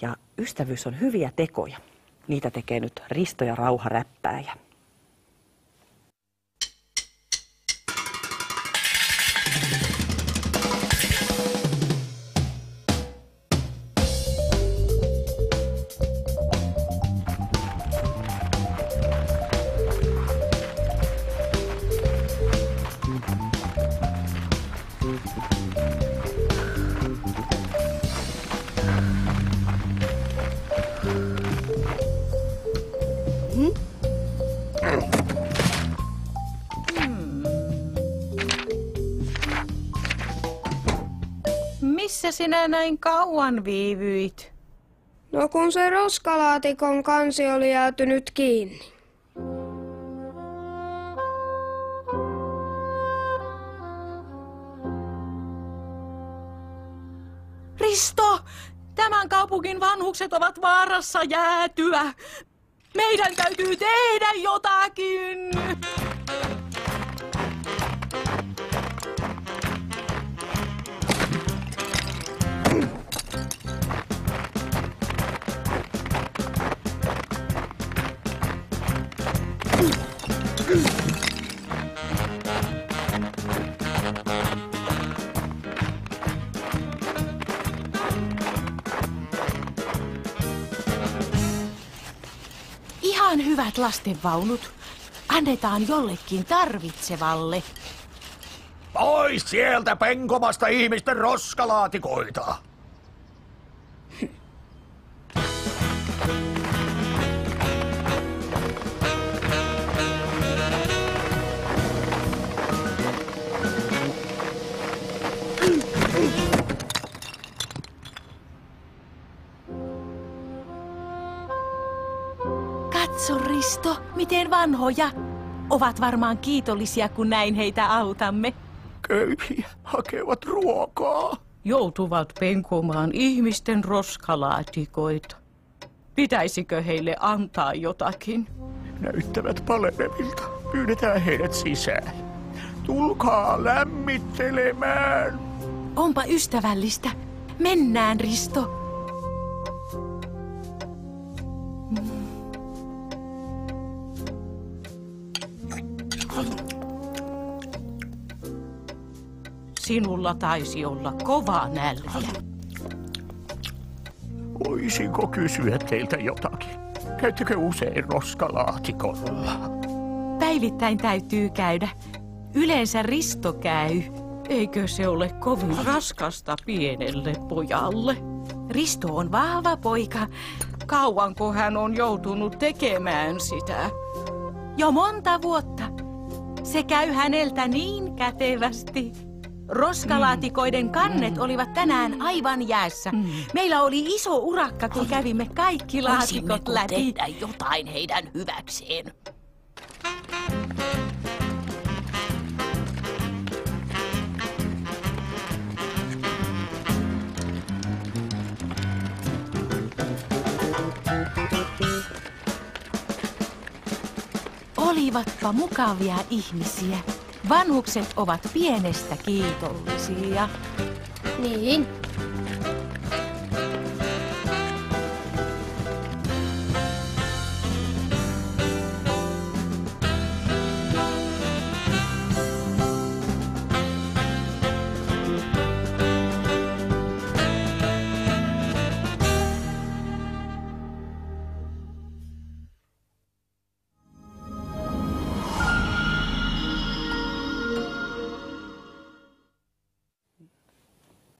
Ja ystävyys on hyviä tekoja. Niitä tekee nyt Risto ja Rauha räppääjä. Missä sinä näin kauan viivyit? No kun se roskalaatikon kansi oli jäätynyt kiinni. Risto, tämän kaupungin vanhukset ovat vaarassa jäätyä. Meidän täytyy tehdä jotakin. Ihan hyvät lastenvaunut. Annetaan jollekin tarvitsevalle. Pois sieltä penkomasta ihmisten roskalaatikoita! Katso, Risto, miten vanhoja. Ovat varmaan kiitollisia, kun näin heitä autamme. Köyhiä hakevat ruokaa. Joutuvat penkomaan ihmisten roskalaatikoita. Pitäisikö heille antaa jotakin? Näyttävät palenevilta. Pyydetään heidät sisään. Tulkaa lämmittelemään. Onpa ystävällistä. Mennään, Risto. Sinulla taisi olla kova nälkä. Voisinko kysyä teiltä jotakin? Käyttekö usein roskalaatikolla? Päivittäin täytyy käydä. Yleensä Risto käy. Eikö se ole kovin raskasta pienelle pojalle? Risto on vahva poika. Kauanko hän on joutunut tekemään sitä? Jo monta vuotta. Se käy häneltä niin kätevästi. Roskalaatikoiden kannet olivat tänään aivan jäässä. Meillä oli iso urakka, kun kävimme kaikki laatikot läpi. tehdä jotain heidän hyväkseen? Olivatpa mukavia ihmisiä. Vanhukset ovat pienestä kiitollisia. Niin.